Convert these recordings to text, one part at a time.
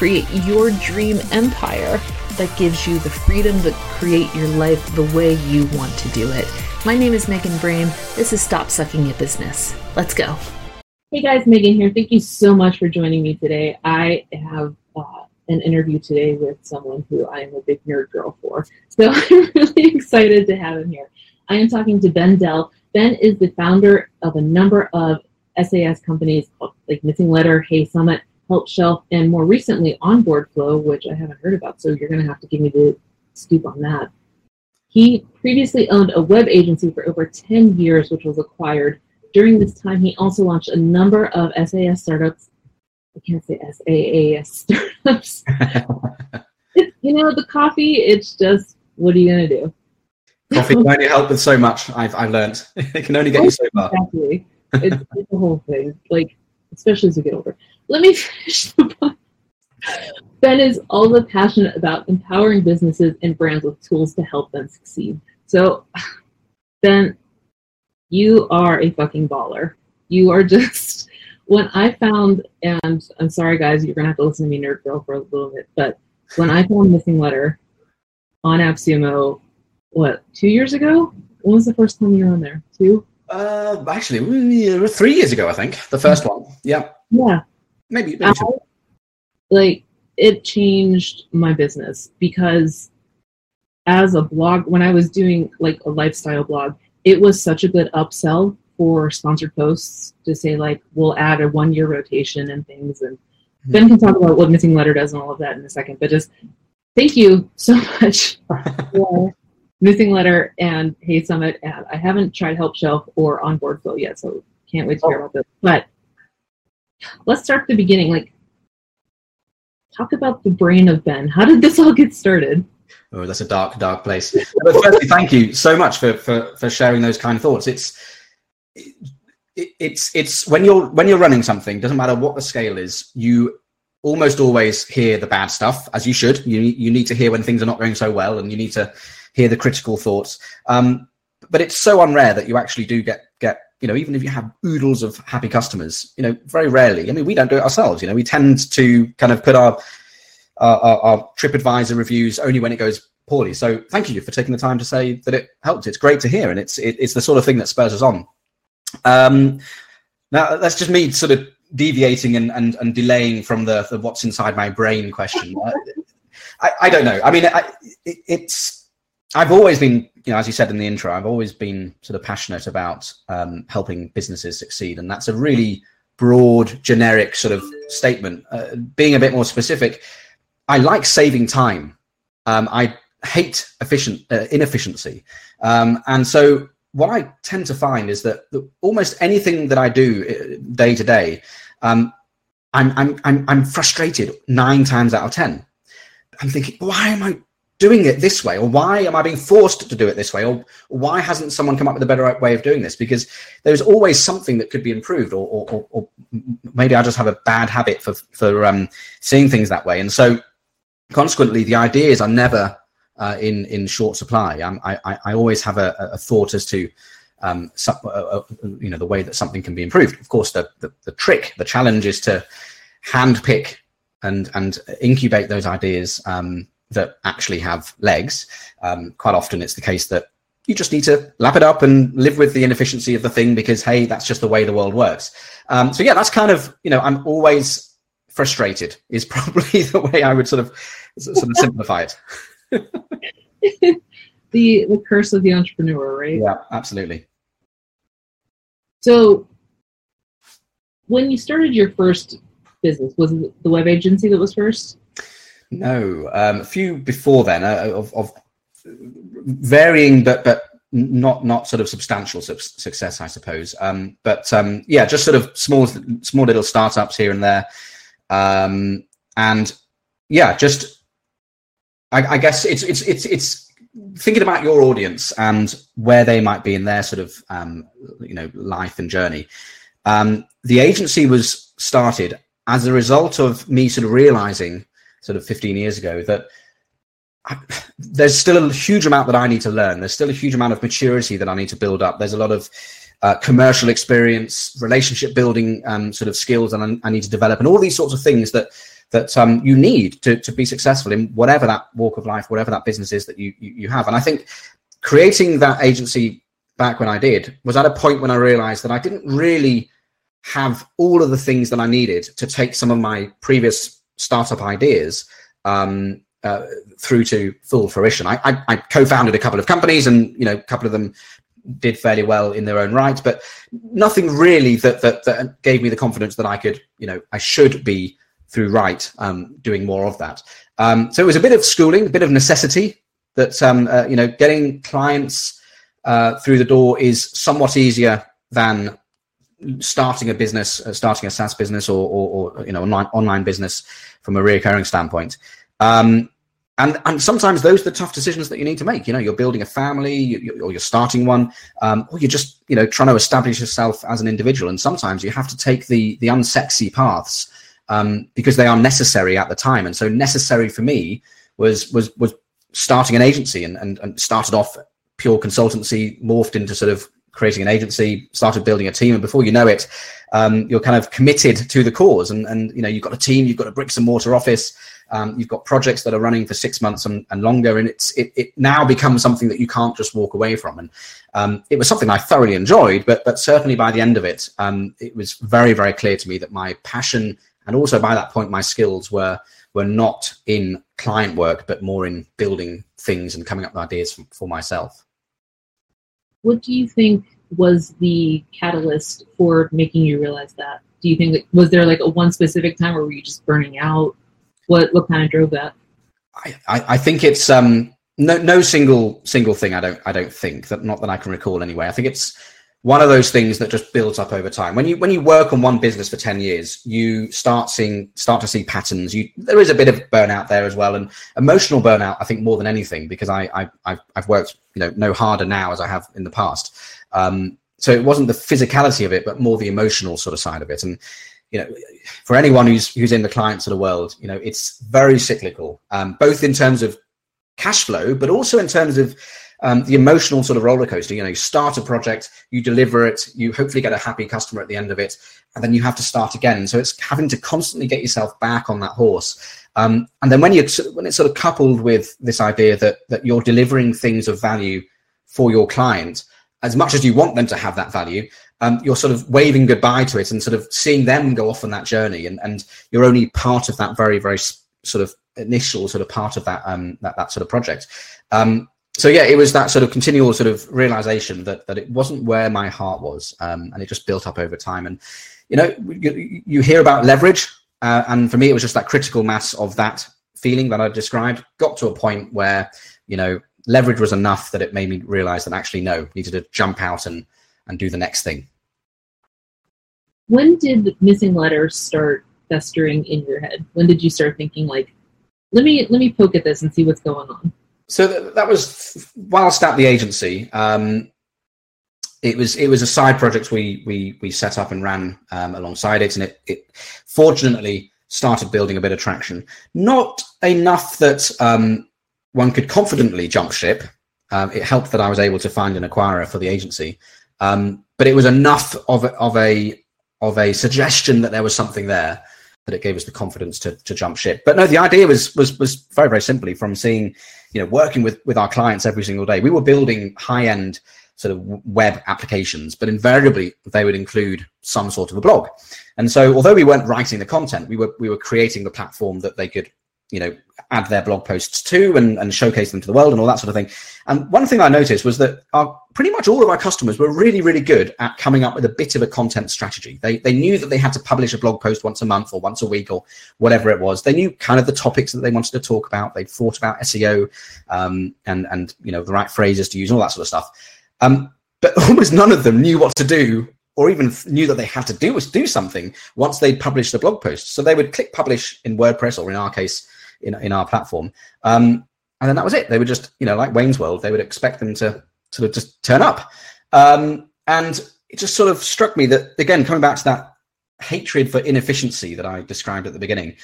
create your dream empire that gives you the freedom to create your life the way you want to do it. My name is Megan Brame. This is Stop Sucking at Business. Let's go. Hey guys, Megan here. Thank you so much for joining me today. I have uh, an interview today with someone who I am a big nerd girl for. So I'm really excited to have him here. I am talking to Ben Dell. Ben is the founder of a number of SaaS companies like Missing Letter, Hey Summit, Help Shelf, and more recently Onboard Flow, which I haven't heard about. So you're going to have to give me the scoop on that. He previously owned a web agency for over 10 years, which was acquired. During this time, he also launched a number of SaaS startups. I can't say SaaS startups. it, you know, the coffee, it's just, what are you going to do? Coffee can only help with so much, I've, I've learned. it can only get you so far. Exactly. It's, it's the whole thing, like, especially as you get older. Let me finish the book. Ben is all the passionate about empowering businesses and brands with tools to help them succeed. So, Ben, you are a fucking baller. You are just, when I found, and I'm sorry guys, you're to have to listen to me, Nerd Girl, for a little bit, but when I found Missing Letter on AppSumo, what, two years ago? When was the first time you were on there? Two? Uh, actually, three years ago, I think. The first one. Yeah. Yeah. Maybe. maybe I, like, it changed my business because as a blog when i was doing like a lifestyle blog it was such a good upsell for sponsored posts to say like we'll add a one year rotation and things and mm-hmm. ben can talk about what missing letter does and all of that in a second but just thank you so much for missing letter and hey summit and i haven't tried help shelf or onboard flow yet so can't wait to hear oh. about this but let's start at the beginning like talk about the brain of Ben. How did this all get started? Oh, that's a dark, dark place. but firstly, thank you so much for, for, for sharing those kind of thoughts. It's it, it's it's when you're when you're running something, doesn't matter what the scale is, you almost always hear the bad stuff, as you should. You you need to hear when things are not going so well, and you need to hear the critical thoughts. Um, but it's so unrare that you actually do get get you know, even if you have oodles of happy customers, you know, very rarely. I mean, we don't do it ourselves. You know, we tend to kind of put our our, our, our TripAdvisor reviews only when it goes poorly. So, thank you for taking the time to say that it helped. It's great to hear, and it's it, it's the sort of thing that spurs us on. Um, now, that's just me sort of deviating and and, and delaying from the, the what's inside my brain question. I, I don't know. I mean, I, it, it's I've always been, you know, as you said in the intro, I've always been sort of passionate about um, helping businesses succeed, and that's a really broad, generic sort of statement. Uh, being a bit more specific, I like saving time. Um, I hate efficient uh, inefficiency, um, and so what I tend to find is that almost anything that I do uh, day to day, um, I'm, I'm I'm I'm frustrated nine times out of ten. I'm thinking, why am I doing it this way or why am i being forced to do it this way or why hasn't someone come up with a better way of doing this? Because there's always something that could be improved or, or, or maybe i just have a bad habit for, for um, seeing things that way. And so consequently the ideas are never uh, in in short supply. I, I, I always have a, a thought as to um, uh, uh, you know the way that something can be improved. Of course the, the, the trick the challenge is to handpick and and incubate those ideas um, that actually have legs. Um, quite often, it's the case that you just need to lap it up and live with the inefficiency of the thing because hey, that's just the way the world works. Um, so yeah, that's kind of you know I'm always frustrated is probably the way I would sort of sort of simplify it. the the curse of the entrepreneur, right? Yeah, absolutely. So, when you started your first business, was it the web agency that was first? No, um, a few before then uh, of, of varying, but but not not sort of substantial su- success, I suppose. Um, but um, yeah, just sort of small small little startups here and there, um, and yeah, just I, I guess it's it's it's it's thinking about your audience and where they might be in their sort of um, you know life and journey. Um, the agency was started as a result of me sort of realizing sort of 15 years ago that I, there's still a huge amount that I need to learn. There's still a huge amount of maturity that I need to build up. There's a lot of uh, commercial experience, relationship building um, sort of skills, that I, I, need to develop, and all these sorts of things that that um, you need to, to be successful in whatever that walk of life, whatever that business is that you, you, you have. And I think creating that agency back when I did was at a point when I realized that I didn't really have all of the things that I needed to take some of my previous startup ideas um, uh, through to full fruition. I, I, I, co-founded a couple of companies, and you know, a couple of them did fairly well in their own right, but nothing really that that, that gave me the confidence that I could, you know, I should be through right um, doing more of that. Um, so it was a bit of schooling, a bit of necessity that um, uh, you know getting clients uh, through the door is somewhat easier than starting a business, uh, starting a SaaS business or, or, or, you know online online business from a recurring standpoint. Um, and, and sometimes those are the tough decisions that you need to make. You know, you're building a family, you, or you're starting one, um, or you're just you know trying to establish yourself as an individual. And sometimes you have to take the the unsexy paths um, because they are necessary at the time. And so necessary for me was was was starting an agency and, and, and started off pure consultancy, morphed into sort of creating an agency, started building a team, and before you know it, um, you're kind of committed to the cause. And and you know you've got a team, you've got a bricks and mortar office, um, you've got projects that are running for six months and, and longer, and it's it, it now becomes something that you can't just walk away from. And um, it was something I thoroughly enjoyed, but but certainly by the end of it, um, it was very very clear to me that my passion and also by that point my skills were were not in client work but more in building things and coming up with ideas for, for myself what do you think was the catalyst for making you realize that? Do you think that was there like a one specific time or were you just burning out? What what kind of drove that? I i, I think it's um no no single single thing i don't i don't think that not that i can recall anyway. I think it's one of those things that just builds up over time. When you when you work on one business for ten years, you start seeing start to see patterns. You there is a bit of burnout there as well, and emotional burnout. I think more than anything because I, I I've, I've worked you know no harder now as I have in the past. Um, so it wasn't the physicality of it, but more the emotional sort of side of it. And you know, for anyone who's who's in the client sort of world, you know, it's very cyclical, um, both in terms of cash flow, but also in terms of um, the emotional sort of roller coaster. You know, you start a project, you deliver it, you hopefully get a happy customer at the end of it, and then you have to start again. So it's having to constantly get yourself back on that horse. Um, and then when you when it's sort of coupled with this idea that that you're delivering things of value for your client, as much as you want them to have that value, um, you're sort of waving goodbye to it and sort of seeing them go off on that journey, and and you're only part of that very very sort of initial sort of part of that um that, that sort of project um so yeah, it was that sort of continual sort of realization that that it wasn't where my heart was, um, and it just built up over time. And you know, you, you hear about leverage, uh, and for me, it was just that critical mass of that feeling that I described got to a point where you know leverage was enough that it made me realize that actually no, needed to jump out and and do the next thing. When did missing letters start festering in your head? When did you start thinking like, let me let me poke at this and see what's going on? So th- that was whilst at the agency. Um, it was it was a side project we we we set up and ran um, alongside it, and it, it fortunately started building a bit of traction. Not enough that um, one could confidently jump ship. Um, it helped that I was able to find an acquirer for the agency, um, but it was enough of of a of a suggestion that there was something there that it gave us the confidence to, to jump ship. But no, the idea was was was very very simply from seeing, you know, working with with our clients every single day. We were building high end sort of web applications, but invariably they would include some sort of a blog. And so, although we weren't writing the content, we were we were creating the platform that they could, you know, add their blog posts to and, and showcase them to the world and all that sort of thing. And one thing I noticed was that our, pretty much all of our customers were really, really good at coming up with a bit of a content strategy. They, they knew that they had to publish a blog post once a month or once a week or whatever it was. They knew kind of the topics that they wanted to talk about. They'd thought about SEO um, and, and, you know, the right phrases to use and all that sort of stuff. Um, but almost none of them knew what to do or even knew that they had to do was do something once they'd published the blog post. So they would click publish in WordPress or in our case, in, in our platform. Um, and then that was it. They were just, you know, like Wayne's World, they would expect them to sort of just turn up. Um, and it just sort of struck me that, again, coming back to that hatred for inefficiency that I described at the beginning,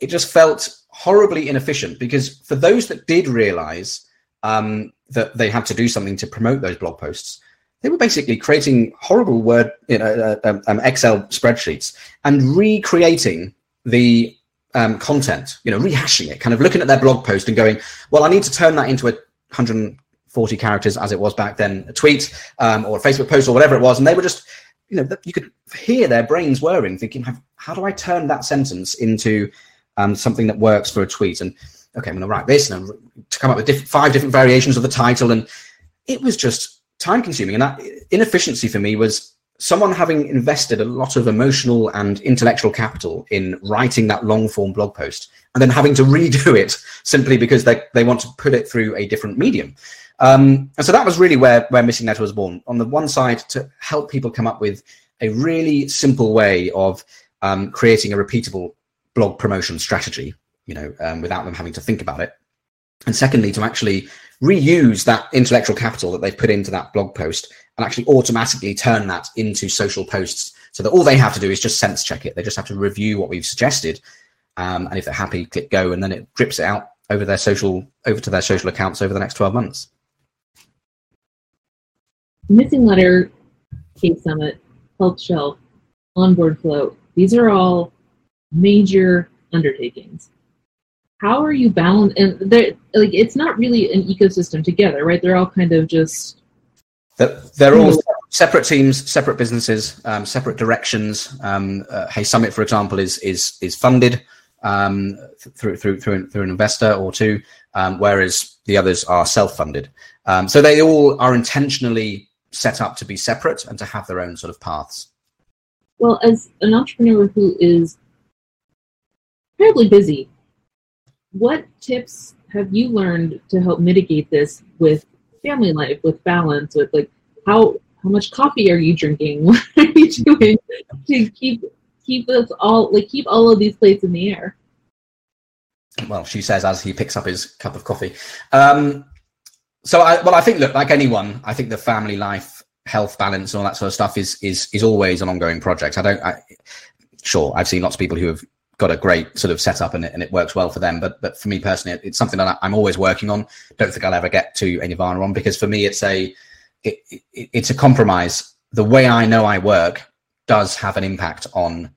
it just felt horribly inefficient because for those that did realize um, that they had to do something to promote those blog posts, they were basically creating horrible Word, you know, uh, um, um Excel spreadsheets and recreating the um, content, you know, rehashing it, kind of looking at their blog post and going, well, I need to turn that into a 140 characters as it was back then, a tweet um, or a Facebook post or whatever it was. And they were just, you know, you could hear their brains whirring, thinking, how do I turn that sentence into um, something that works for a tweet? And okay, I'm going to write this and to come up with different, five different variations of the title. And it was just time consuming. And that inefficiency for me was someone having invested a lot of emotional and intellectual capital in writing that long form blog post and then having to redo it simply because they, they want to put it through a different medium. Um, and so that was really where, where Missing Letter was born. On the one side, to help people come up with a really simple way of um, creating a repeatable blog promotion strategy, you know, um, without them having to think about it. And secondly, to actually reuse that intellectual capital that they've put into that blog post and actually automatically turn that into social posts so that all they have to do is just sense check it. They just have to review what we've suggested. Um, and if they're happy, click go, and then it drips it out over their social, over to their social accounts over the next 12 months. Missing letter, Hey Summit, Help Shelf, Onboard Flow. These are all major undertakings how are you balanced and like it's not really an ecosystem together right they're all kind of just they're, they're all separate teams separate businesses um, separate directions. Um, uh, hey summit for example is is is funded um, through through through, through an investor or two um, whereas the others are self-funded. Um, so they all are intentionally set up to be separate and to have their own sort of paths. Well as an entrepreneur who is terribly busy what tips have you learned to help mitigate this with family life, with balance, with like how how much coffee are you drinking? What are you doing to keep keep us all like keep all of these plates in the air? Well, she says as he picks up his cup of coffee. Um, so, I, well, I think look, like anyone, I think the family life, health balance, and all that sort of stuff is is is always an ongoing project. I don't. I, sure, I've seen lots of people who have got a great sort of setup and it, and it works well for them. But but for me personally, it, it's something that I'm always working on. Don't think I'll ever get to a nirvana on because for me, it's a it, it, it's a compromise. The way I know I work does have an impact on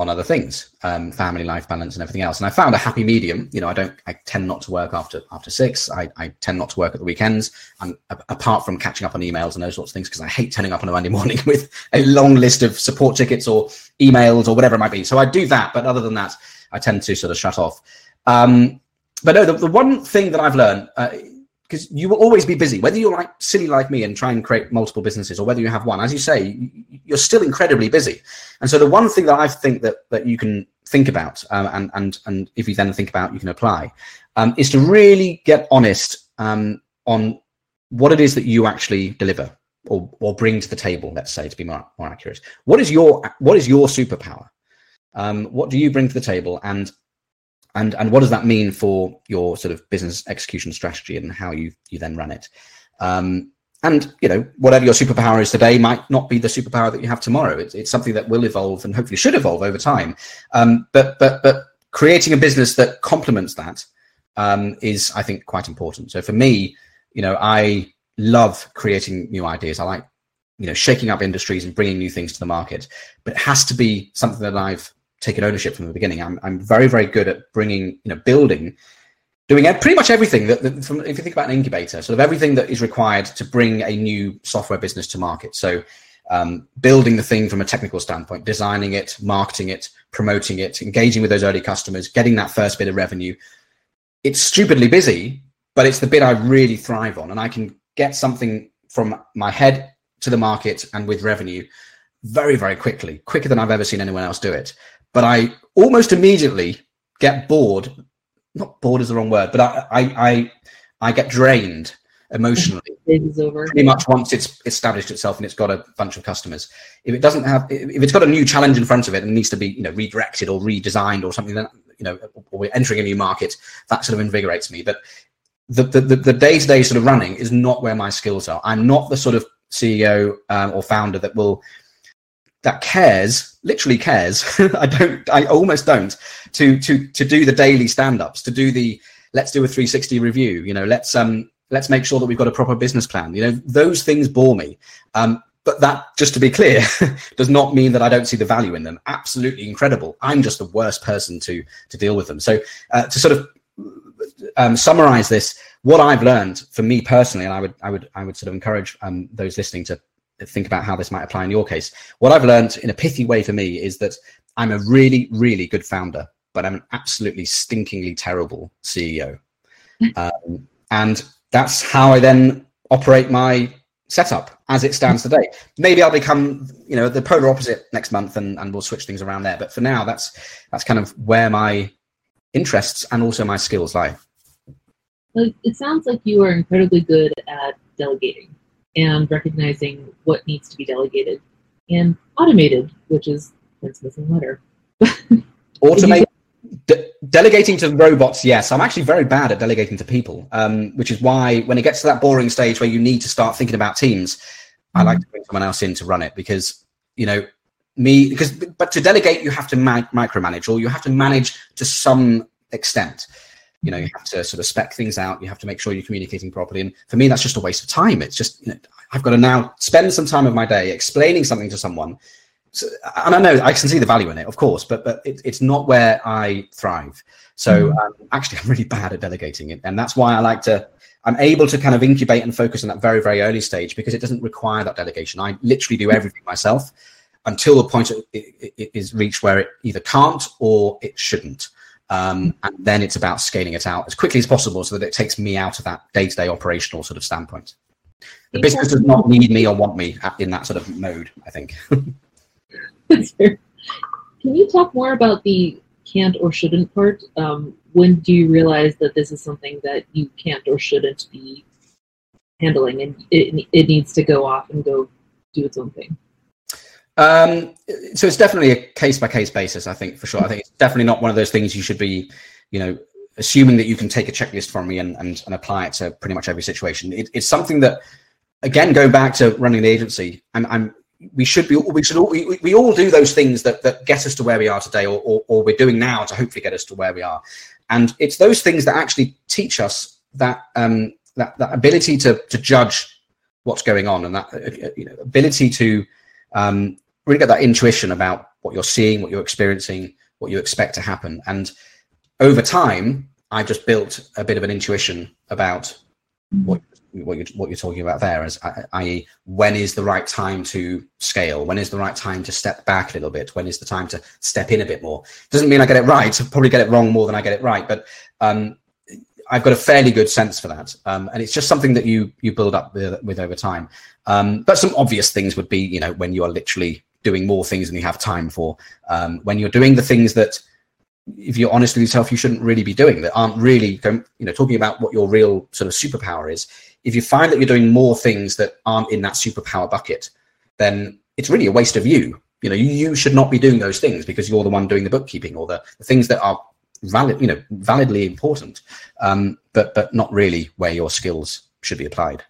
on other things, um, family life balance and everything else. And I found a happy medium. You know, I don't, I tend not to work after after six. I, I tend not to work at the weekends, and apart from catching up on emails and those sorts of things, because I hate turning up on a Monday morning with a long list of support tickets or emails or whatever it might be. So I do that, but other than that, I tend to sort of shut off. Um, but no, the, the one thing that I've learned. Uh, because you will always be busy, whether you're like silly like me and try and create multiple businesses, or whether you have one. As you say, you're still incredibly busy. And so the one thing that I think that that you can think about, um, and and and if you then think about, you can apply, um, is to really get honest um, on what it is that you actually deliver or or bring to the table. Let's say to be more, more accurate, what is your what is your superpower? Um, what do you bring to the table, and and and what does that mean for your sort of business execution strategy and how you you then run it? Um, and you know whatever your superpower is today might not be the superpower that you have tomorrow. It's, it's something that will evolve and hopefully should evolve over time. Um, but but but creating a business that complements that um, is i think quite important. So for me you know i love creating new ideas. I like you know shaking up industries and bringing new things to the market. But it has to be something that i've taken ownership from the beginning. I'm, I'm very, very good at bringing, you know, building doing pretty much everything that, that from, if you think about an incubator, sort of everything that is required to bring a new software business to market. So um, building the thing from a technical standpoint, designing it, marketing it, promoting it, engaging with those early customers, getting that first bit of revenue. It's stupidly busy, but it's the bit I really thrive on, and I can get something from my head to the market and with revenue very, very quickly, quicker than I've ever seen anyone else do it. But I almost immediately get bored. Not bored is the wrong word, but I I I, I get drained emotionally pretty much once it's established itself and it's got a bunch of customers. If it doesn't have, if it's got a new challenge in front of it and needs to be, you know, redirected or redesigned or something, then you know, or we're entering a new market, that sort of invigorates me. But the the the day to day sort of running is not where my skills are. I'm not the sort of CEO um, or founder that will that cares literally cares i don't i almost don't to to to do the daily stand-ups to do the let's do a 360 review you know let's um let's make sure that we've got a proper business plan. You know, those things bore me. Um, but that, just to be clear, does not mean that I don't see the value in them. Absolutely incredible. I'm just the worst person to to deal with them. So uh, to sort of um, summarize this, what I've learned for me personally, and I would I would I would sort of encourage um, those listening to think about how this might apply in your case. What I've learned in a pithy way for me is that I'm a really really good founder, but I'm an absolutely stinkingly terrible CEO. Um, and that's how I then operate my setup as it stands today. Maybe I'll become, you know, the polar opposite next month and, and we'll switch things around there. But for now, that's that's kind of where my interests and also my skills lie. It sounds like you are incredibly good at delegating and recognizing what needs to be delegated and automated, which is Prince missing letter. Automate De- delegating to robots, yes. I'm actually very bad at delegating to people, um, which is why when it gets to that boring stage where you need to start thinking about teams, mm-hmm. I like to bring someone else in to run it because you know me because but to delegate you have to ma- micromanage or you have to manage to some extent. You know, you have to sort of spec things out. You have to make sure you're communicating properly. And for me, that's just a waste of time. It's just you know, I've got to now spend some time of my day explaining something to someone so, and I know I can see the value in it, of course, but but it, it's not where I thrive. So mm. um, actually, I'm really bad at delegating it, and that's why I like to. I'm able to kind of incubate and focus on that very very early stage because it doesn't require that delegation. I literally do everything myself until the point it, it, it is reached where it either can't or it shouldn't. Um, and then it's about scaling it out as quickly as possible so that it takes me out of that day-to-day operational sort of standpoint. The business does not need me or want me in that sort of mode. I think. Can you talk more about the can't or shouldn't part? Um, when do you realize that this is something that you can't or shouldn't be handling and it, it needs to go off and go do its own thing? Um, so it's definitely a case by case basis, I think, for sure. I think it's definitely not one of those things you should be, you know, assuming that you can take a checklist from me and, and, and apply it to pretty much every situation. It, it's something that, again, going back to running the agency, I'm, I'm we should be we should all we, we all do those things that that get us to where we are today or, or, or we're doing now to hopefully get us to where we are and it's those things that actually teach us that um that, that ability to to judge what's going on and that uh, you know ability to um really get that intuition about what you're seeing what you're experiencing what you expect to happen and over time I've just built a bit of an intuition about what what you're what you're talking about there, as i.e., when is the right time to scale? When is the right time to step back a little bit? When is the time to step in a bit more? Doesn't mean I get it right. I probably get it wrong more than I get it right, but um, I've got a fairly good sense for that, um, and it's just something that you you build up with, with over time. Um, but some obvious things would be, you know, when you are literally doing more things than you have time for, um, when you're doing the things that if you're honest with yourself, you shouldn't really be doing that aren't really, you know, talking about what your real sort of superpower is if you find that you're doing more things that aren't in that superpower bucket, then it's really a waste of you. You know, you, you should not be doing those things because you're the one doing the bookkeeping or the, the things that are valid, you know, validly important, um, but but not really where your skills should be applied.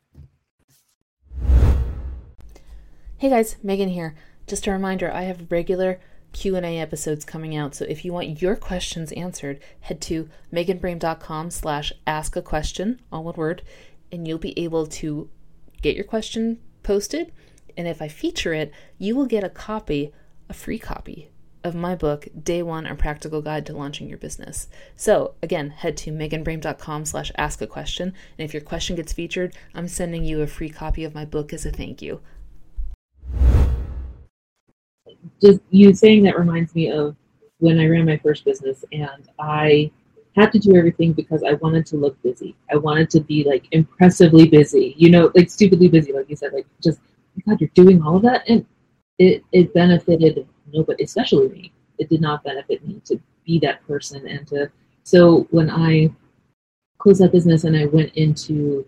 Hey guys, Megan here. Just a reminder, I have regular Q&A episodes coming out. So if you want your questions answered, head to meganbrame.com slash ask a question, all one word, and you'll be able to get your question posted. And if I feature it, you will get a copy, a free copy of my book, Day One, A Practical Guide to Launching Your Business. So again, head to meganbrame.com slash ask a question. And if your question gets featured, I'm sending you a free copy of my book as a thank you. Just you saying that reminds me of when I ran my first business and I had to do everything because I wanted to look busy. I wanted to be like impressively busy, you know, like stupidly busy, like you said, like just oh God, you're doing all of that, and it it benefited nobody, especially me. It did not benefit me to be that person and to. So when I closed that business and I went into,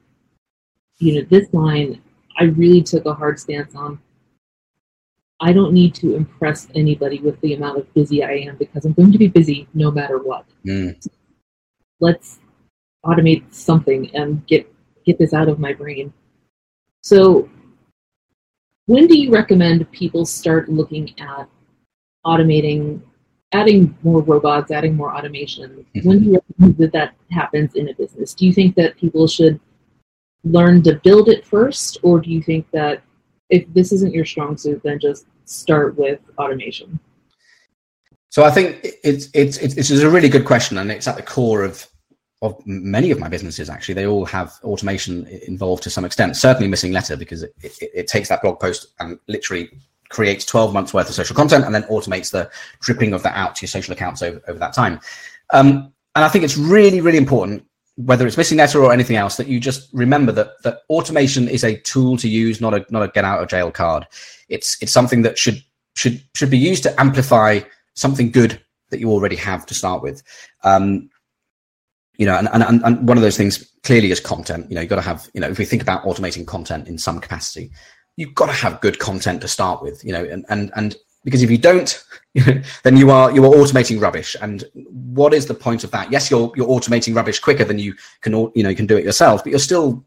you know, this line, I really took a hard stance on. I don't need to impress anybody with the amount of busy I am because I'm going to be busy no matter what. Mm. Let's automate something and get get this out of my brain. So when do you recommend people start looking at automating, adding more robots, adding more automation? Mm-hmm. When do you recommend that that happens in a business? Do you think that people should learn to build it first, or do you think that if this isn't your strong suit, then just start with automation? So I think it's it's it's, it's a really good question, and it's at the core of of many of my businesses actually they all have automation involved to some extent certainly missing letter because it, it, it, takes that blog post and literally creates 12 months worth of social content and then automates the dripping of that out to your social accounts over, over that time um, and i think it's really really important whether it's missing letter or anything else that you just remember that that automation is a tool to use not a not a get out of jail card it's it's something that should should should be used to amplify something good that you already have to start with um, you know, and, and, and one of those things clearly is content. You know, you've got to have, you know, if we think about automating content in some capacity, you've got to have good content to start with, you know, and, and, and because if you don't, then you are, you are automating rubbish. And what is the point of that? Yes, you're, you're automating rubbish quicker than you can, you know, you can do it yourself, but you're still,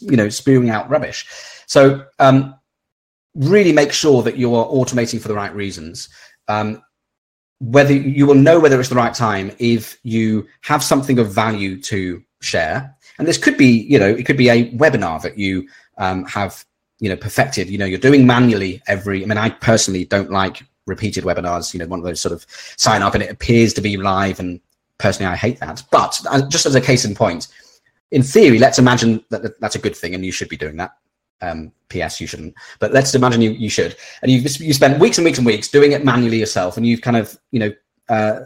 you know, spewing out rubbish. So, um, really make sure that you are automating for the right reasons. Um, whether you will know whether it's the right time if you have something of value to share and this could be you know it could be a webinar that you um, have you know perfected. You know you're doing manually every i mean i personally don't like repeated webinars you know one of those sort of sign up and it appears to be live and personally i hate that. But uh, just as a case in point in theory let's imagine that that's a good thing and you should be doing that. Um, P.S. You shouldn't, but let's imagine you you should, and you you spent weeks and weeks and weeks doing it manually yourself, and you've kind of you know uh,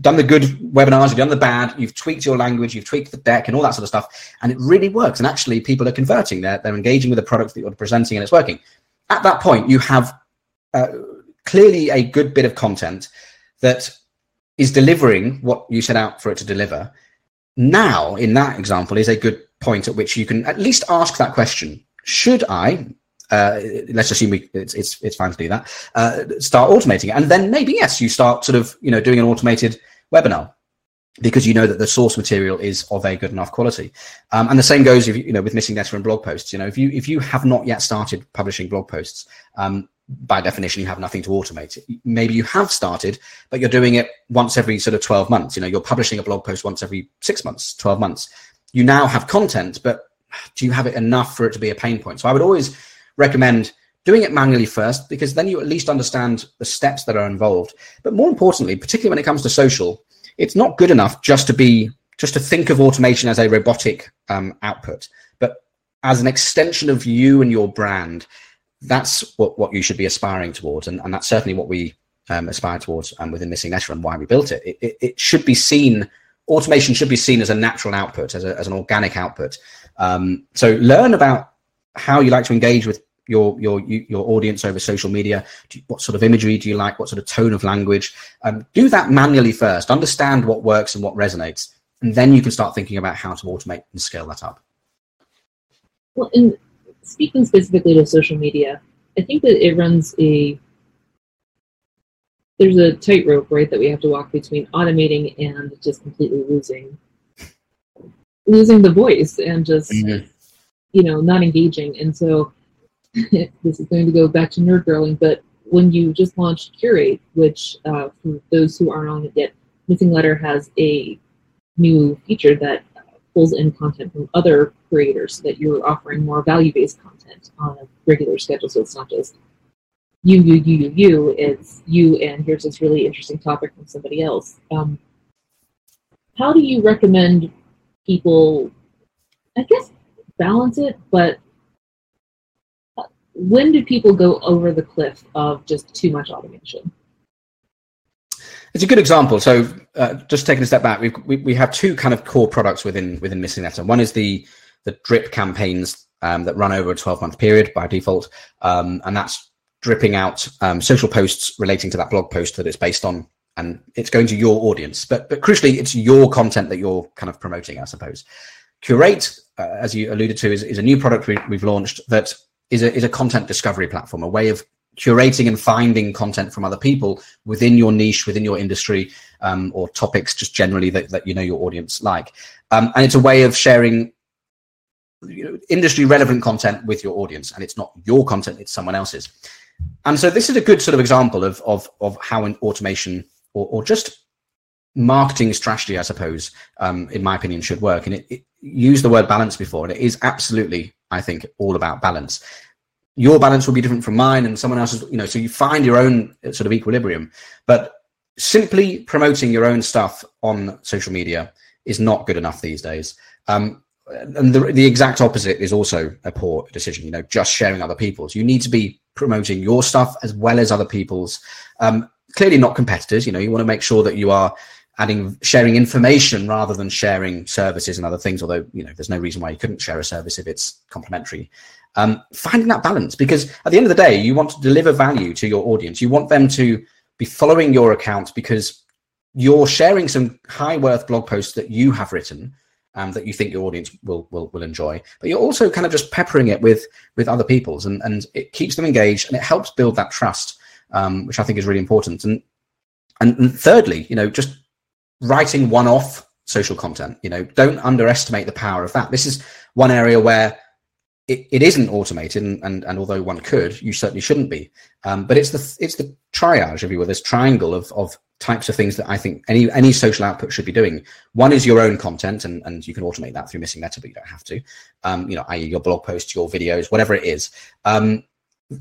done the good webinars, you've done the bad, you've tweaked your language, you've tweaked the deck, and all that sort of stuff, and it really works. And actually, people are converting; they're they're engaging with the product that you're presenting, and it's working. At that point, you have uh, clearly a good bit of content that is delivering what you set out for it to deliver. Now, in that example, is a good point at which you can at least ask that question should I uh, let's assume we, it's, it's, it's fine to do that. Uh, start automating it, and then maybe yes, you start sort of you know doing an automated webinar because you know that the source material is of a good enough quality. Um, and the same goes if you, you know with missing letter and blog posts. You know if you if you have not yet started publishing blog posts, um, by definition you have nothing to automate. Maybe you have started, but you're doing it once every sort of twelve months. You know you're publishing a blog post once every six months, twelve months. You now have content, but do you have it enough for it to be a pain point? So I would always recommend doing it manually first because then you at least understand the steps that are involved. But more importantly, particularly when it comes to social, it's not good enough just to be just to think of automation as a robotic um, output, but as an extension of you and your brand. That's what, what you should be aspiring towards, and, and that's certainly what we um, aspire towards um, within Missing Letter and why we built it. It, it. it, should be seen, automation should be seen as a natural output, as, a, as an organic output, um, so learn about how you like to engage with your your your audience over social media. You, what sort of imagery do you like? What sort of tone of language? Um, do that manually first. Understand what works and what resonates, and then you can start thinking about how to automate and scale that up. Well, in speaking specifically to social media, I think that it runs a there's a tightrope, right, that we have to walk between automating and just completely losing losing the voice and just mm-hmm. you know not engaging and so this is going to go back to nerd girling but when you just launched curate which uh, for those who aren't on it yet missing letter has a new feature that pulls in content from other creators so that you're offering more value-based content on a regular schedule so it's not just you, you, you, you, you. It's you, and here's this really interesting topic from somebody else. Um, how do you recommend people, I guess, balance it, but when do people go over the cliff of just too much automation? It's a good example. So, uh, just taking a step back, we we have two kind of core products within within Missing Letter. One is the the drip campaigns um, that run over a 12 month period by default, um, and that's dripping out um, social posts relating to that blog post that it's based on, and it's going to your audience. But but crucially, it's your content that you're kind of promoting, I suppose. Curate, uh, as you alluded to, is, is a new product we, we've launched that is a is a content discovery platform, a way of curating and finding content from other people within your niche, within your industry, um, or topics just generally that, that you know your audience like. Um, and it's a way of sharing you know, industry relevant content with your audience. And it's not your content, it's someone else's. And so this is a good sort of example of, of, of how an automation or, or just marketing strategy, I suppose, um, in my opinion, should work. And it, it used the word balance before, and it is absolutely, I think, all about balance. Your balance will be different from mine and someone else's you know so you find your own uh, sort of equilibrium. But simply promoting your own stuff on social media is not good enough these days. Um, and the, the exact opposite is also a poor decision you know just sharing other people's. You need to be promoting your stuff as well as other people's. Um, clearly not competitors you know you want to make sure that you are adding sharing information rather than sharing services and other things although you know there's no reason why you couldn't share a service if it's complementary um, finding that balance because at the end of the day you want to deliver value to your audience. You want them to be following your account because you're sharing some high worth blog posts that you have written um, that you think your audience will, will will enjoy but you're also kind of just peppering it with with other people's and and it keeps them engaged and it helps build that trust um, which i think is really important. And, and and thirdly you know just writing one off social content you know don't underestimate the power of that this is one area where it, it isn't automated, and, and, and although one could, you certainly shouldn't be. Um, but it's the it's the triage, if you will, this triangle of of types of things that I think any any social output should be doing. One is your own content, and, and you can automate that through Missing Letter, but you don't have to. Um, you know, i.e., your blog posts, your videos, whatever it is. Um,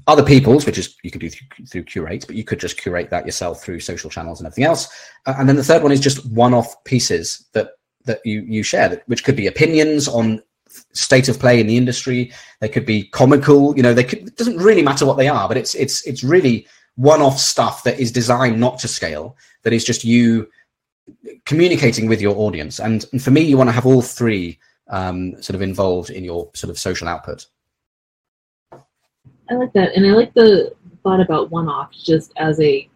other people's, which is you can do through, through, curate, but you could just curate that yourself through social channels and everything else. Uh, and then the third one is just one-off pieces that that you you share, that, which could be opinions on state of play in the industry. They could be comical. You know, they could. It doesn't really matter what they are, but it's it's it's really one-off stuff that is designed not to scale. That is just you communicating with your audience. And, and for me, you want to have all three um, sort of involved in your sort of social output. I like that, and I like the thought about one-off just as a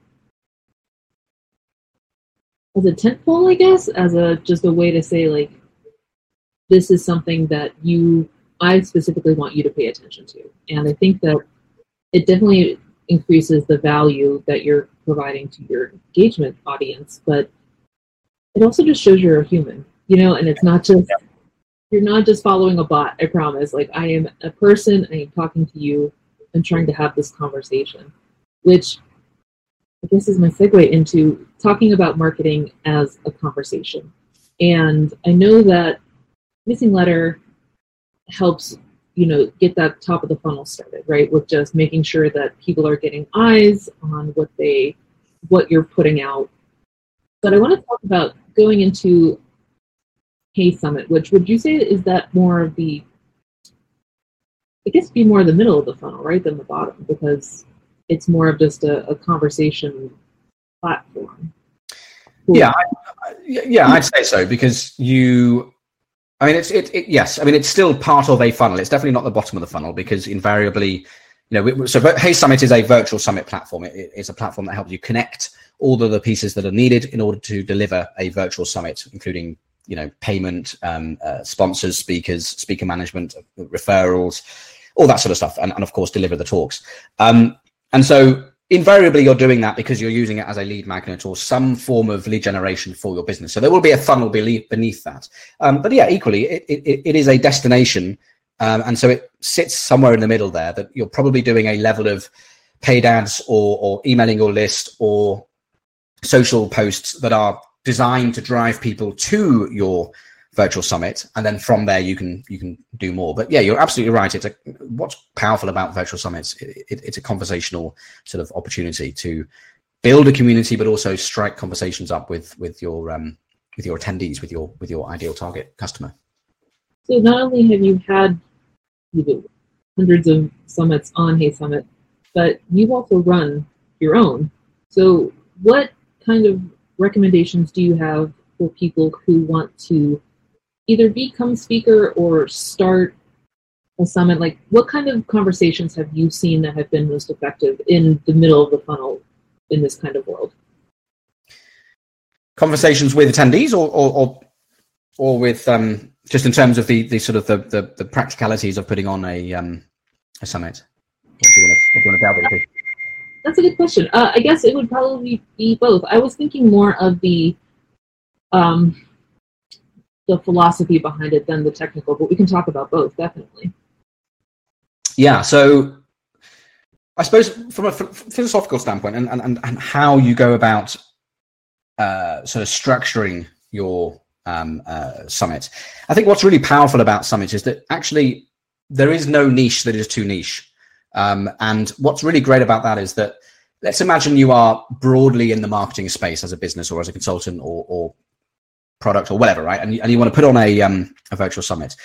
as a tentpole, I guess, as a just a way to say like this is something that you I specifically want you to pay attention to. And I think that it definitely increases the value that you're providing to your engagement audience, but it also just shows you're a human, you know, and it's not just you're not just following a bot, I promise. Like I am a person, I am talking to you, I'm trying to have this conversation, which I guess is my segue into talking about marketing as a conversation. And I know that missing letter helps you know get that top of the funnel started right? With just making sure that people are getting eyes on what they what you're putting out. But i want to talk about going into hey summit which would you say is that more of the i guess be more in the middle of the funnel right than the bottom because it's more of just a, a conversation platform yeah I, yeah i'd say so because you I mean, it's it, it, Yes, I mean it's still part of a funnel. It's definitely not the bottom of the funnel because invariably, you know, so Hey Summit is a virtual summit platform. It, it's a platform that helps you connect all of the pieces that are needed in order to deliver a virtual summit, including you know payment, um, uh, sponsors, speakers, speaker management, referrals, all that sort of stuff, and, and of course deliver the talks. Um, and so invariably you're doing that because you're using it as a lead magnet or some form of lead generation for your business. So there will be a funnel beneath that. Um, but yeah, equally, it, it, it is a destination. Um, and so it sits somewhere in the middle there that you're probably doing a level of paid ads or, or emailing your list or social posts that are designed to drive people to your virtual summit, and then from there you can you can do more. But yeah, you're absolutely right. It's a, what's powerful about virtual summits. It, it, it's a conversational sort of opportunity to build a community, but also strike conversations up with with your um, with your attendees, with your with your ideal target customer. So not only have you had you know, hundreds of summits on Hey Summit, but you've also run your own. So what kind of recommendations do you have for people who want to either become speaker or start a summit? Like what kind of conversations have you seen that have been most effective in the middle of the funnel in this kind of world? Conversations with attendees or or or, or with um, just in terms of the, the sort of the, the, the practicalities of putting on a um, a summit. What do you want to, what do you want to delve into? That's a good question. Uh, I guess it would probably be both. I was thinking more of the um, the philosophy behind it than the technical, but we can talk about both definitely. Yeah. So I suppose from a philosophical standpoint and, and, and how you go about uh, sort of structuring your um, uh, summit, I think what's really powerful about summit is that actually there is no niche that is too niche. Um, and what's really great about that is that let's imagine you are broadly in the marketing space as a business or as a consultant or, or product or whatever, right? And you, and you want to put on a, um, a virtual summit.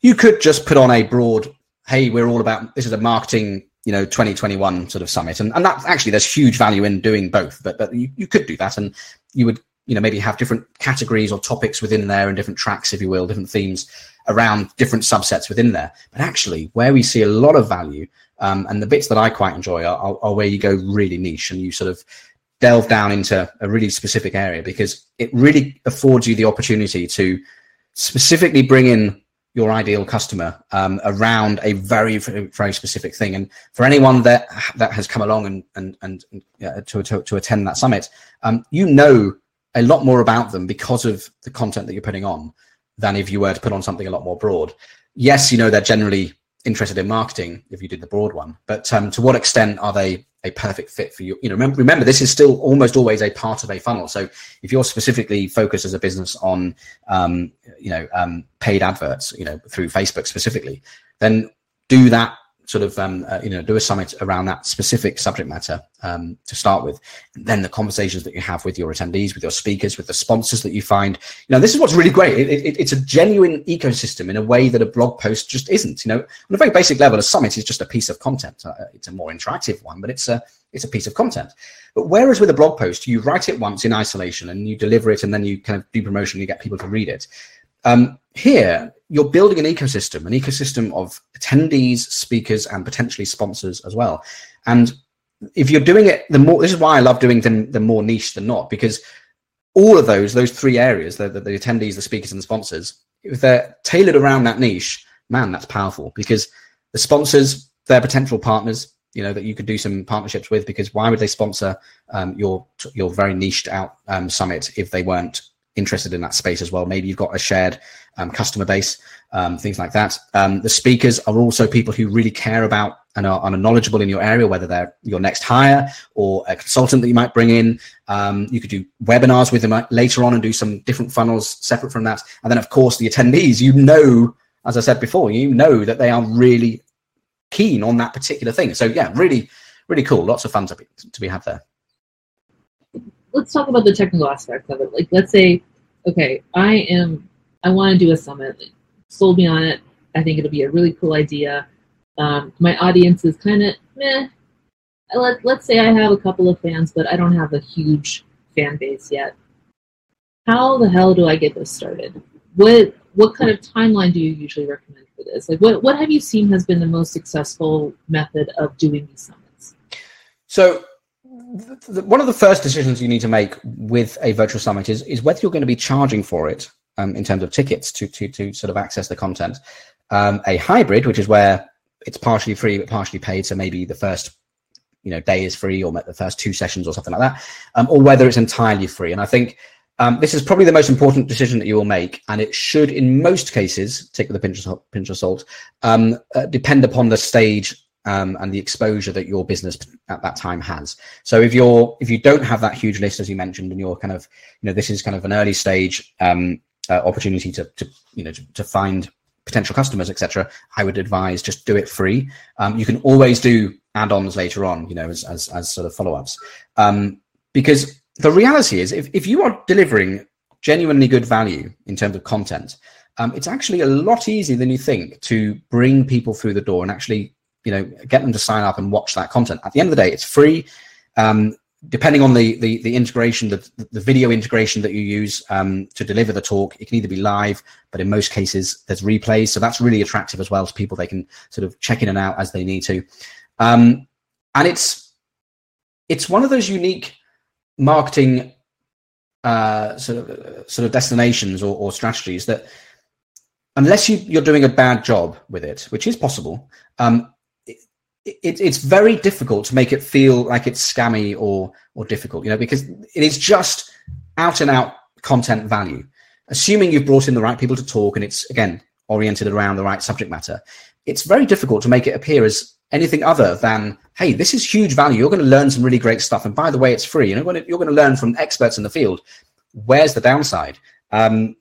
You could just put on a broad, hey, we're all about this is a marketing, you know, 2021 sort of summit. And, and that actually there's huge value in doing both, but, but you, you could do that and you would, you know, maybe have different categories or topics within there and different tracks, if you will, different themes around different subsets within there. But actually, where we see a lot of value um, and the bits that I quite enjoy are, are, are, where you go really niche and you sort of delve down into a really specific area because it really affords you the opportunity to specifically bring in your ideal customer um, around a very, very specific thing. And for anyone that that has come along and and and to, to, to attend that summit, um, you know a lot more about them because of the content that you're putting on than if you were to put on something a lot more broad. Yes, you know they're generally interested in marketing if you did the broad one, but um, to what extent are they a perfect fit for you? You know, remember, remember this is still almost always a part of a funnel. So if you're specifically focused as a business on, um, you know, um, paid adverts, you know, through Facebook specifically, then do that sort of um, uh, you know do a summit around that specific subject matter um, to start with. And then the conversations that you have with your attendees with your speakers with the sponsors that you find. You know this is what's really great. It, it, it's a genuine ecosystem in a way that a blog post just isn't you know. On a very basic level a summit is just a piece of content. Uh, it's a more interactive one but it's a it's a piece of content. But whereas with a blog post you write it once in isolation and you deliver it and then you kind of do promotion you get people to read it. Um, here you're building an ecosystem, an ecosystem of attendees, speakers, and potentially sponsors as well. And if you're doing it, the more this is why I love doing them the more niche than not, because all of those, those three areas, the, the, the attendees, the speakers, and the sponsors, if they're tailored around that niche, man, that's powerful because the sponsors, they're potential partners, you know, that you could do some partnerships with because why would they sponsor um, your your very niched out um, summit if they weren't interested in that space as well. Maybe you've got a shared um, customer base, um, things like that. Um, the speakers are also people who really care about and are, are, knowledgeable in your area, whether they're your next hire or a consultant that you might bring in. Um, you could do webinars with them uh, later on and do some different funnels separate from that. And then, of course, the attendees, you know, as I said before, you know that they are really keen on that particular thing. So, yeah, really, really cool. Lots of fun to be, to be had there let's talk about the technical aspects of it. Like, let's say, okay, I am, I want to do a summit. Like, sold me on it. I think it'll be a really cool idea. Um, my audience is kind of meh. Let, let's say I have a couple of fans, but I don't have a huge fan base yet. How the hell do I get this started? What what kind of timeline do you usually recommend for this? Like, what what have you seen has been the most successful method of doing these summits? So one of the first decisions you need to make with a virtual summit is, is whether you're going to be charging for it um, in terms of tickets to, to, to sort of access the content. Um, a hybrid, which is where it's partially free but partially paid, so maybe the first you know day is free or the first two sessions or something like that, um, or whether it's entirely free. And I think um, this is probably the most important decision that you will make, and it should, in most cases, take with a pinch of, pinch of salt, um, uh, depend upon the stage um, and the exposure that your business at that time has. So if you're if you don't have that huge list as you mentioned, and you're kind of you know this is kind of an early stage, um, uh, opportunity to, to you know to, to find potential customers, etc., I would advise just do it free. Um, you can always do add-ons later on, you know, as as, as sort of follow-ups, um, because the reality is, if if you are delivering genuinely good value in terms of content, um, it's actually a lot easier than you think to bring people through the door and actually, you know, get them to sign up and watch that content. At the end of the day, it's free. Um, depending on the, the, the integration, the, the video integration that you use um, to deliver the talk, it can either be live, but in most cases there's replays. So that's really attractive as well to people. They can sort of check in and out as they need to. Um, and it's, it's one of those unique marketing uh, sort of sort of destinations or, or strategies that unless you, you're doing a bad job with it, which is possible, um, it, it's very difficult to make it feel like it's scammy or or difficult, you know, because it is just out and out content value. Assuming you've brought in the right people to talk and it's again oriented around the right subject matter, it's very difficult to make it appear as anything other than, hey, this is huge value. You're going to learn some really great stuff, and by the way, it's free. You know, you're going to learn from experts in the field. Where's the downside? Um,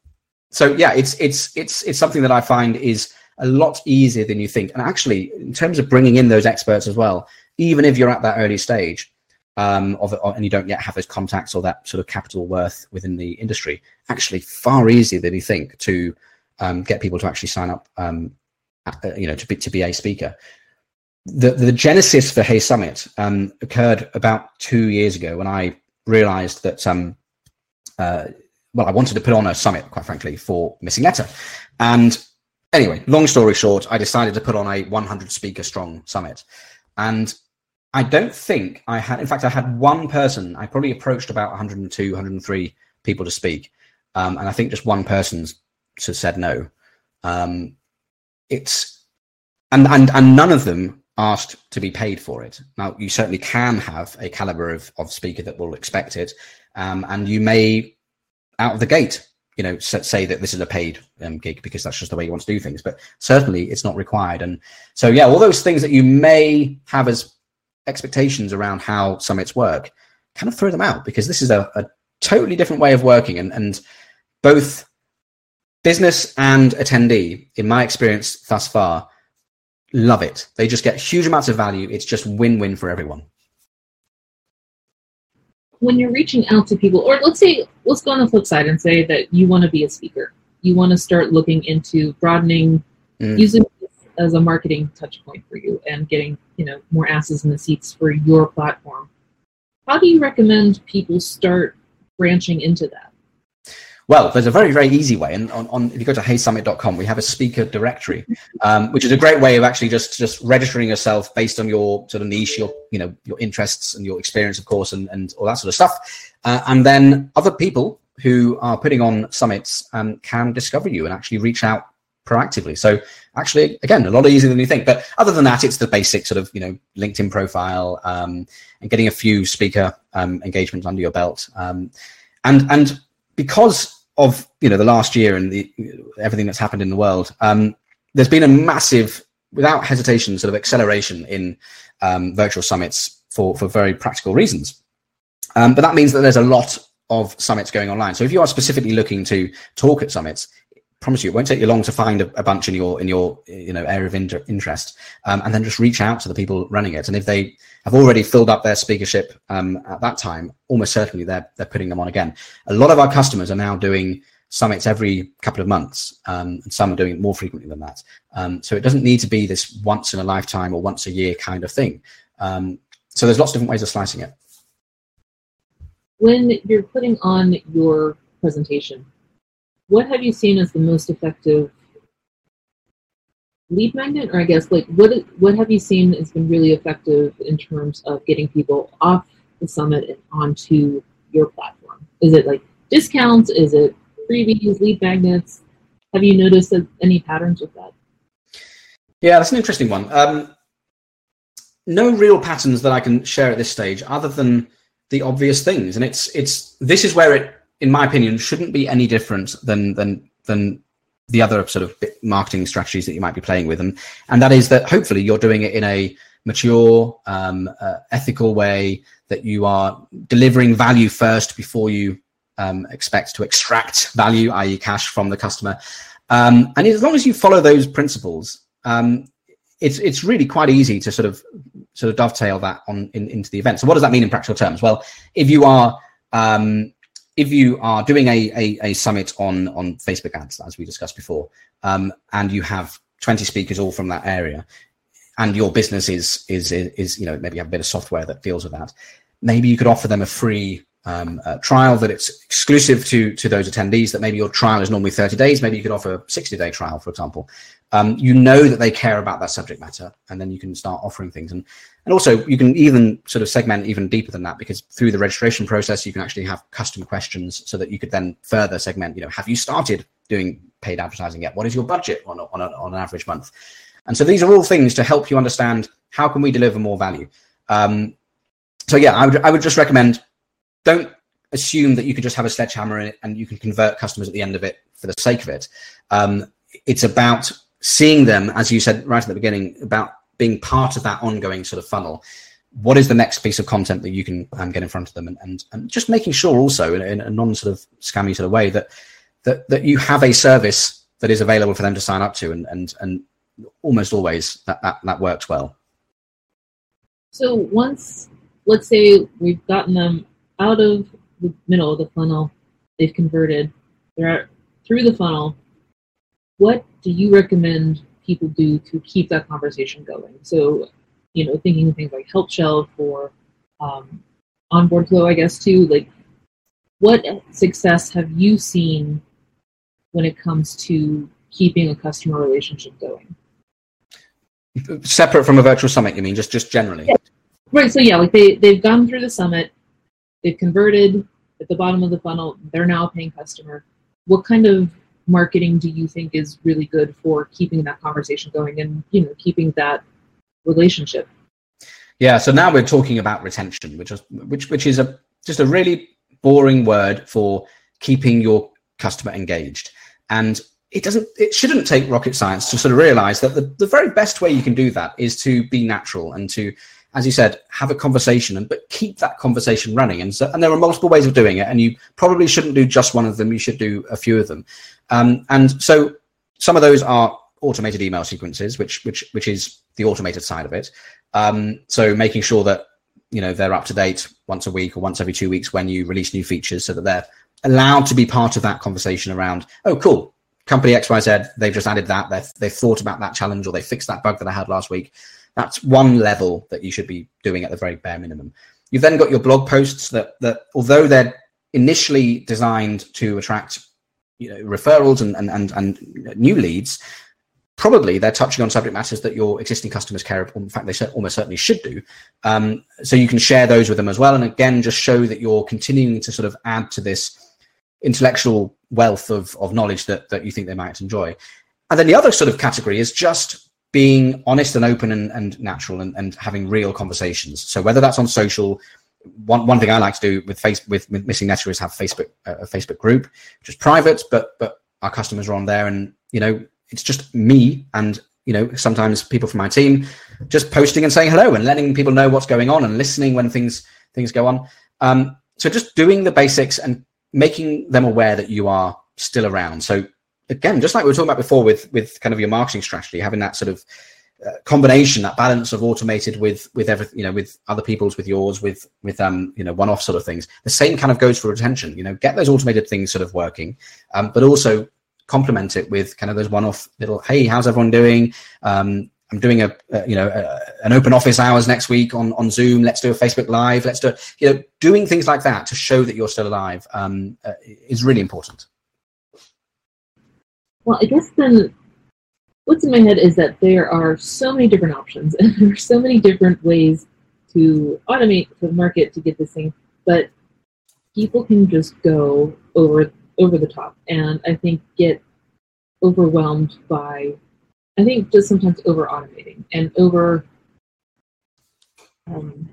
so yeah, it's it's it's it's something that I find is a lot easier than you think. And actually, in terms of bringing in those experts as well, even if you're at that early stage um, of it, and you don't yet have those contacts or that sort of capital worth within the industry, actually far easier than you think to um, get people to actually sign up, um, uh, you know, to be, to be a speaker. The, the genesis for Hey Summit um, occurred about two years ago when I realized that, um, uh, well, I wanted to put on a summit, quite frankly, for Missinglettr. And anyway, long story short, I decided to put on a 100 speaker strong summit. And I don't think I had, in fact, I had one person, I probably approached about 102, 103 people to speak. Um, and I think just one person said no. Um, it's, and, and, and none of them asked to be paid for it. Now, you certainly can have a caliber of, of speaker that will expect it. Um, and you may, out of the gate, you know say that this is a paid um, gig because that's just the way you want to do things but certainly it's not required. And so yeah all those things that you may have as expectations around how summits work kind of throw them out because this is a, a totally different way of working. And, and both business and attendee in my experience thus far love it. They just get huge amounts of value. It's just win-win for everyone when you're reaching out to people, or let's say, let's go on the flip side and say that you want to be a speaker. You want to start looking into broadening, mm. using as a marketing touch point for you and getting, you know, more asses in the seats for your platform. How do you recommend people start branching into that? Well, there's a very, very easy way. And on, on if you go to heysummit.com, we have a speaker directory, um, which is a great way of actually just just registering yourself based on your sort of niche, your you know your interests and your experience, of course, and, and all that sort of stuff. Uh, and then other people who are putting on summits um, can discover you and actually reach out proactively. So actually, again, a lot easier than you think. But other than that, it's the basic sort of you know LinkedIn profile um, and getting a few speaker um, engagements under your belt. Um, and and because of you know the last year and the everything that's happened in the world, um, there's been a massive, without hesitation, sort of acceleration in um, virtual summits for for very practical reasons. Um, but that means that there's a lot of summits going online. So if you are specifically looking to talk at summits, promise you, it won't take you long to find a, a bunch in your in your you know area of inter- interest, um, and then just reach out to the people running it. And if they have already filled up their speakership um, at that time, almost certainly they're they're putting them on again. A lot of our customers are now doing summits every couple of months, um, and some are doing it more frequently than that. Um, so it doesn't need to be this once in a lifetime or once a year kind of thing. Um, so there's lots of different ways of slicing it. When you're putting on your presentation, what have you seen as the most effective lead magnet? Or i guess like what what have you seen has been really effective in terms of getting people off the summit and onto your platform? Is it like discounts? Is it freebies lead magnets? Have you noticed any patterns with that? Yeah that's an interesting one. Um, no real patterns that i can share at this stage other than the obvious things. And it's it's this is where it in my opinion, shouldn't be any different than than than the other sort of marketing strategies that you might be playing with, and and that is that hopefully you're doing it in a mature, um, uh, ethical way that you are delivering value first before you um, expect to extract value, i.e., cash from the customer. Um, and as long as you follow those principles, um, it's it's really quite easy to sort of sort of dovetail that on in, into the event. So what does that mean in practical terms? Well, if you are um, if you are doing a, a, a, summit on on Facebook ads, as we discussed before, um, and you have 20 speakers all from that area, and your business is is is you know maybe you have a bit of software that deals with that, maybe you could offer them a free um, uh, trial that it's exclusive to to those attendees. That maybe your trial is normally 30 days. Maybe you could offer a 60 day trial, for example. Um, you know that they care about that subject matter, and then you can start offering things. And and also you can even sort of segment even deeper than that because through the registration process you can actually have custom questions so that you could then further segment. You know, have you started doing paid advertising yet? What is your budget on on, a, on an average month? And so these are all things to help you understand how can we deliver more value. Um, so yeah, I would I would just recommend don't assume that you can just have a sledgehammer and you can convert customers at the end of it for the sake of it. Um, it's about seeing them, as you said right at the beginning, about being part of that ongoing sort of funnel. What is the next piece of content that you can um, get in front of them, and, and, and just making sure also in, in a non sort of scammy sort of way that that that you have a service that is available for them to sign up to, and and and almost always that that, that works well. So once, let's say we've gotten them out of the middle of the funnel, they've converted, they're out, through the funnel. What do you recommend people do to keep that conversation going? So, you know, thinking of things like help shelf or um, onboard flow, I guess too. Like, what success have you seen when it comes to keeping a customer relationship going? Separate from a virtual summit, you mean? Just just generally? Yeah. Right. So yeah, like they they've gone through the summit, they've converted at the bottom of the funnel. They're now a paying customer. What kind of marketing do you think is really good for keeping that conversation going and you know keeping that relationship? Yeah. So now we're talking about retention, which is which which is a just a really boring word for keeping your customer engaged. And it doesn't it shouldn't take rocket science to sort of realize that the, the very best way you can do that is to be natural and to as you said, have a conversation and but keep that conversation running. And so, and there are multiple ways of doing it, and you probably shouldn't do just one of them. You should do a few of them. Um, and so, some of those are automated email sequences, which which which is the automated side of it. Um, so making sure that you know they're up to date once a week or once every two weeks when you release new features, so that they're allowed to be part of that conversation around. Oh, cool. Company XYZ, they've just added that. They've, they've thought about that challenge or they fixed that bug that I had last week that's one level that you should be doing at the very bare minimum. You've then got your blog posts that that although they're initially designed to attract you know referrals and and and, and new leads, probably they're touching on subject matters that your existing customers care about. In fact, they almost certainly should do. Um, so you can share those with them as well, and again, just show that you're continuing to sort of add to this intellectual wealth of of knowledge that that you think they might enjoy. And then the other sort of category is just being honest and open and, and natural and, and having real conversations. So whether that's on social, one, one thing I like to do with face with, with Missinglettr is have Facebook a Facebook group, which is private, but but our customers are on there, and you know it's just me and you know sometimes people from my team just posting and saying hello and letting people know what's going on and listening when things things go on. Um, so just doing the basics and making them aware that you are still around. So again, just like we were talking about before with with kind of your marketing strategy, having that sort of uh, combination, that balance of automated with with everything, you know, with other people's, with yours, with with um, you know, one-off sort of things. The same kind of goes for retention. You know, get those automated things sort of working, um, but also complement it with kind of those one-off little, hey, how's everyone doing? Um, I'm doing a, a you know a, an open office hours next week on on Zoom. Let's do a Facebook Live. Let's do you know doing things like that to show that you're still alive um, uh, is really important. Well, I guess then what's in my head is that there are so many different options and there are so many different ways to automate to the market to get this thing, but people can just go over over the top and I think get overwhelmed by I think just sometimes over automating and over um,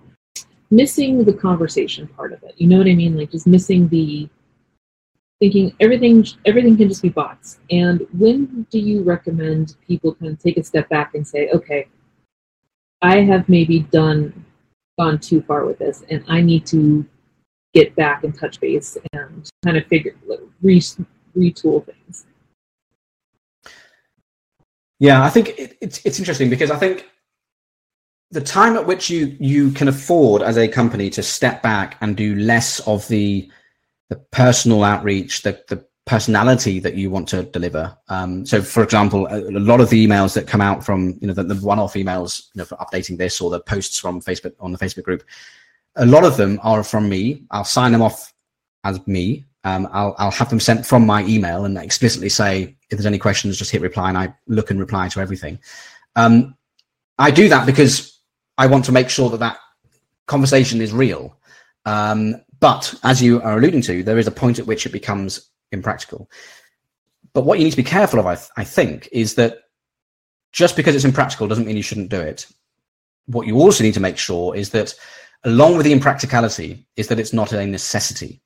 missing the conversation part of it. You know what I mean? Like just missing the thinking everything everything can just be bots. And when do you recommend people kind of take a step back and say, okay, I have maybe done gone too far with this, and I need to get back and touch base and kind of figure re, retool things. Yeah, I think it, it's it's interesting because I think the time at which you you can afford as a company to step back and do less of the the personal outreach, the the personality that you want to deliver. Um, so, for example, a, a, lot of the emails that come out from you know the, the one-off emails you know, for updating this or the posts from Facebook on the Facebook group, a lot of them are from me. I'll sign them off as me. Um, I'll, I'll have them sent from my email and explicitly say if there's any questions, just hit reply, and I look and reply to everything. Um, I do that because I want to make sure that that conversation is real. Um, but as you are alluding to, there is a point at which it becomes impractical. But what you need to be careful of, I, th- I think, is that just because it's impractical doesn't mean you shouldn't do it. What you also need to make sure is that, along with the impracticality, is that it's not a necessity.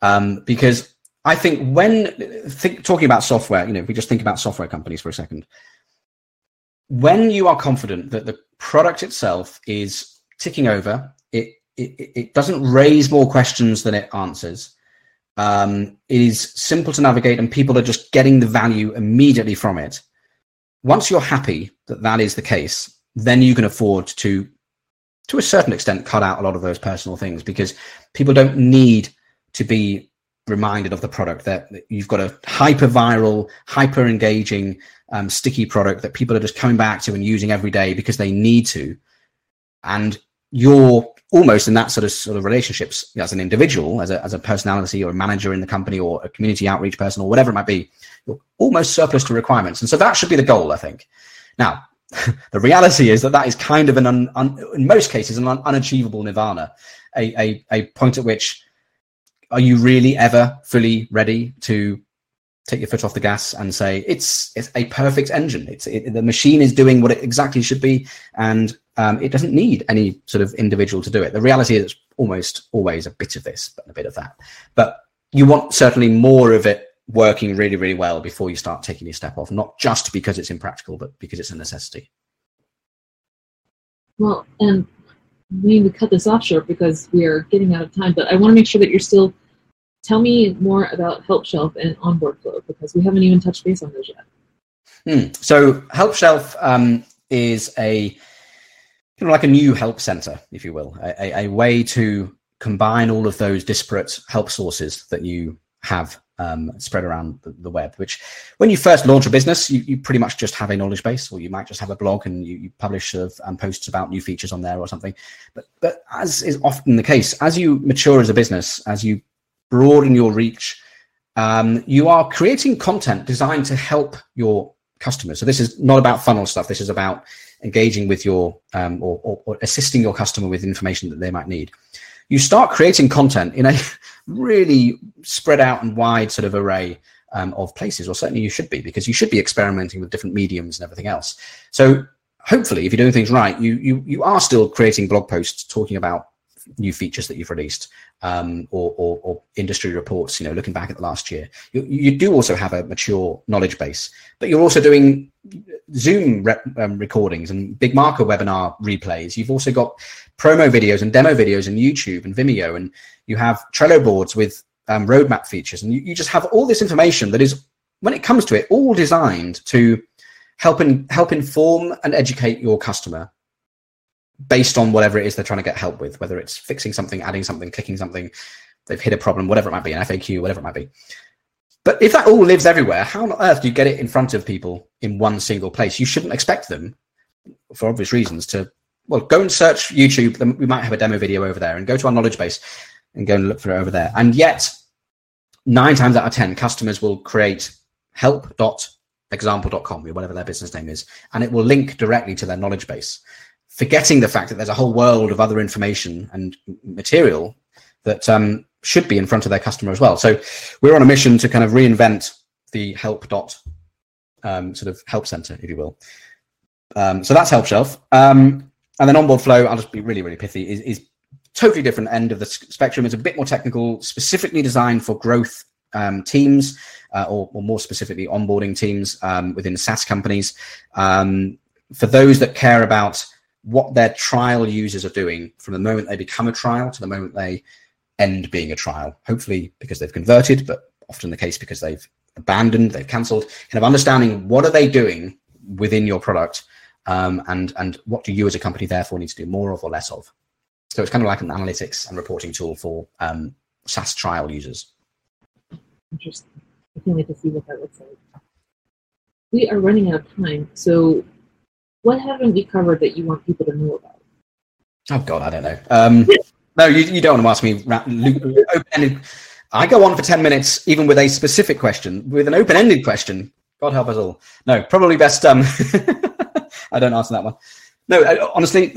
Um, because I think when think, talking about software, you know, if we just think about software companies for a second, when you are confident that the product itself is ticking over, it it, doesn't raise more questions than it answers. Um, it is simple to navigate, and people are just getting the value immediately from it. Once you're happy that that is the case, then you can afford to, to a certain extent, cut out a lot of those personal things because people don't need to be reminded of the product that you've got a hyper viral, hyper engaging, um, sticky product that people are just coming back to and using every day because they need to. And you're almost in that sort of sort of relationships as an individual, as a, as a personality or a manager in the company or a community outreach person or whatever it might be, you're almost surplus to requirements. And so that should be the goal, I think. Now, the reality is that that is kind of an, un, un, in most cases, an un, unachievable nirvana, a, a, a point at which are you really ever fully ready to take your foot off the gas and say it's it's a perfect engine. It's it, the machine is doing what it exactly should be, and um, it doesn't need any sort of individual to do it. The reality is, it's almost always a bit of this, but a bit of that. But you want certainly more of it working really, really well before you start taking your step off. Not just because it's impractical, but because it's a necessity. Well, and we need to cut this off short because we are getting out of time. But I want to make sure that you're still tell me more about Help Shelf and Onboard Flow because we haven't even touched base on those yet. Hmm. So Help Shelf um, is a of like a new help center, if you will, a, a, way to combine all of those disparate help sources that you have um, spread around the, the, web. Which, when you first launch a business, you, you, pretty much just have a knowledge base, or you might just have a blog and you, you publish um, posts about new features on there or something. But, but as is often the case, as you mature as a business, as you broaden your reach. Um, you are creating content designed to help your customers. So this is not about funnel stuff. This is about engaging with your um, or, or, or, assisting your customer with information that they might need. You start creating content in a really spread out and wide sort of array um, of places, or certainly you should be, because you should be experimenting with different mediums and everything else. So hopefully, if you're doing things right, you you you are still creating blog posts talking about new features that you've released um, or, or, or, industry reports, you know, looking back at the last year. You, you do also have a mature knowledge base, but you're also doing Zoom rep, um, recordings and BigMarker webinar replays. You've also got promo videos and demo videos in YouTube and Vimeo, and you have Trello boards with um, roadmap features. And you, you just have all this information that is, when it comes to it, all designed to help, in, help inform and educate your customer based on whatever it is they're trying to get help with, whether it's fixing something, adding something, clicking something, they've hit a problem, whatever it might be, an FAQ, whatever it might be. But if that all lives everywhere, how on earth do you get it in front of people in one single place? You shouldn't expect them, for obvious reasons, to well go and search YouTube. We might have a demo video over there, and go to our knowledge base and go and look for it over there. And yet, nine times out of ten, customers will create help.example.com or whatever their business name is, and it will link directly to their knowledge base forgetting the fact that there's a whole world of other information and material that um, should be in front of their customer as well. So we're on a mission to kind of reinvent the help dot um, sort of help center, if you will. Um, so that's Help Shelf. Um, and then Onboard Flow, I'll just be really, really pithy, is, is totally different end of the spectrum. It's a bit more technical, specifically designed for growth um, teams, uh, or, or, more specifically, onboarding teams um, within SaaS companies. Um, for those that care about what their trial users are doing from the moment they become a trial to the moment they end being a trial. Hopefully, because they've converted, but often the case because they've abandoned, they've cancelled. Kind of understanding what are they doing within your product, um, and and what do you as a company therefore need to do more of or less of. So it's kind of like an analytics and reporting tool for um, SaaS trial users. Interesting. I can't wait to see what that looks like. We are running out of time, so what haven't we covered that you want people to know about? Oh God, I don't know. Um, no, you, you don't want to ask me open-ended. I go on for ten minutes, even with a specific question, with an open-ended question. God help us all. No, probably best. Um, I don't answer that one. No, honestly,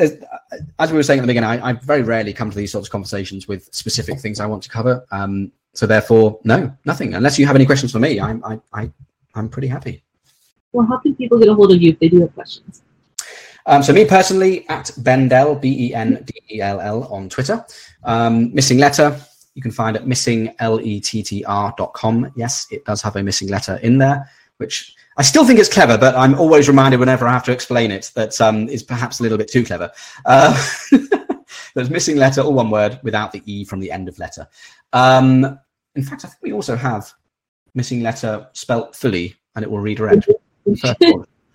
as we were saying at the beginning, I, I, very rarely come to these sorts of conversations with specific things I want to cover. Um, so therefore, no, nothing. Unless you have any questions for me, I'm I, I I'm pretty happy. Well, how can people get a hold of you if they do have questions? Um, so me personally at Bendell B E N D E L L on Twitter. Um, missing letter you can find at missinglettr.com. Yes, it does have a missing letter in there, which I still think it's clever, but I'm always reminded whenever I have to explain it that um, is perhaps a little bit too clever. Uh, there's missing letter, all one word, without the e from the end of letter. Um, in fact, I think we also have missing letter spelt fully, and it will redirect.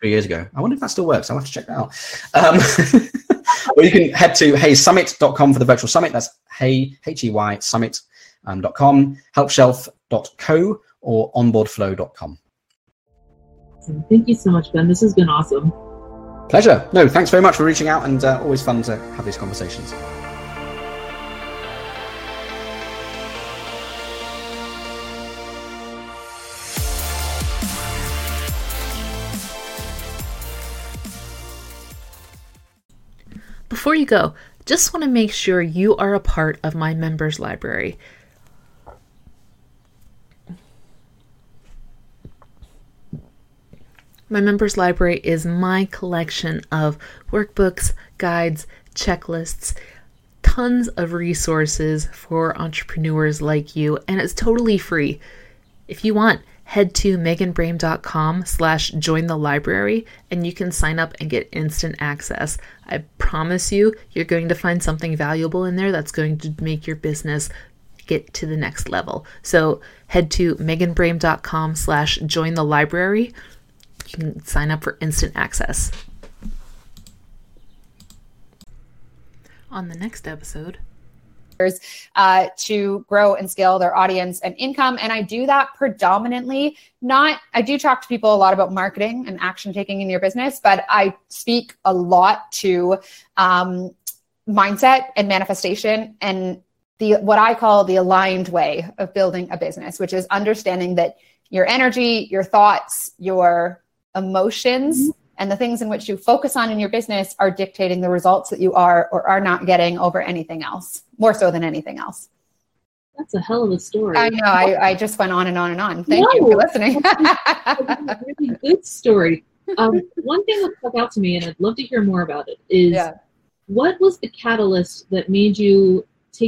Three years ago. I wonder if that still works. I'll have to check that out. Um, or you can head to heysummit.com for the virtual summit. That's hey, H-E-Y, summit.com, um, helpshelf.co, or onboardflow.com. Thank you so much, Ben. This has been awesome. Pleasure. No, thanks very much for reaching out and uh, always fun to have these conversations. Before you go, just want to make sure you are a part of my members library. My members library is my collection of workbooks, guides, checklists, tons of resources for entrepreneurs like you, and it's totally free. If you want, head to meganbrame.com slash join the library and you can sign up and get instant access. I promise you, you're going to find something valuable in there that's going to make your business get to the next level. So head to meganbrame.com slash join the library you can sign up for instant access. On the next episode, uh, to grow and scale their audience and income. And I do that predominantly not, I do talk to people a lot about marketing and action taking in your business, but I speak a lot to um, mindset and manifestation and the what I call the aligned way of building a business, which is understanding that your energy, your thoughts, your emotions mm-hmm. and the things in which you focus on in your business are dictating the results that you are or are not getting over anything else, more so than anything else. That's a hell of a story. I know. I, I just went on and on and on. Thank no, you for listening. really good story. Um, one thing that stuck out to me, and I'd love to hear more about it, is yeah. what was the catalyst that made you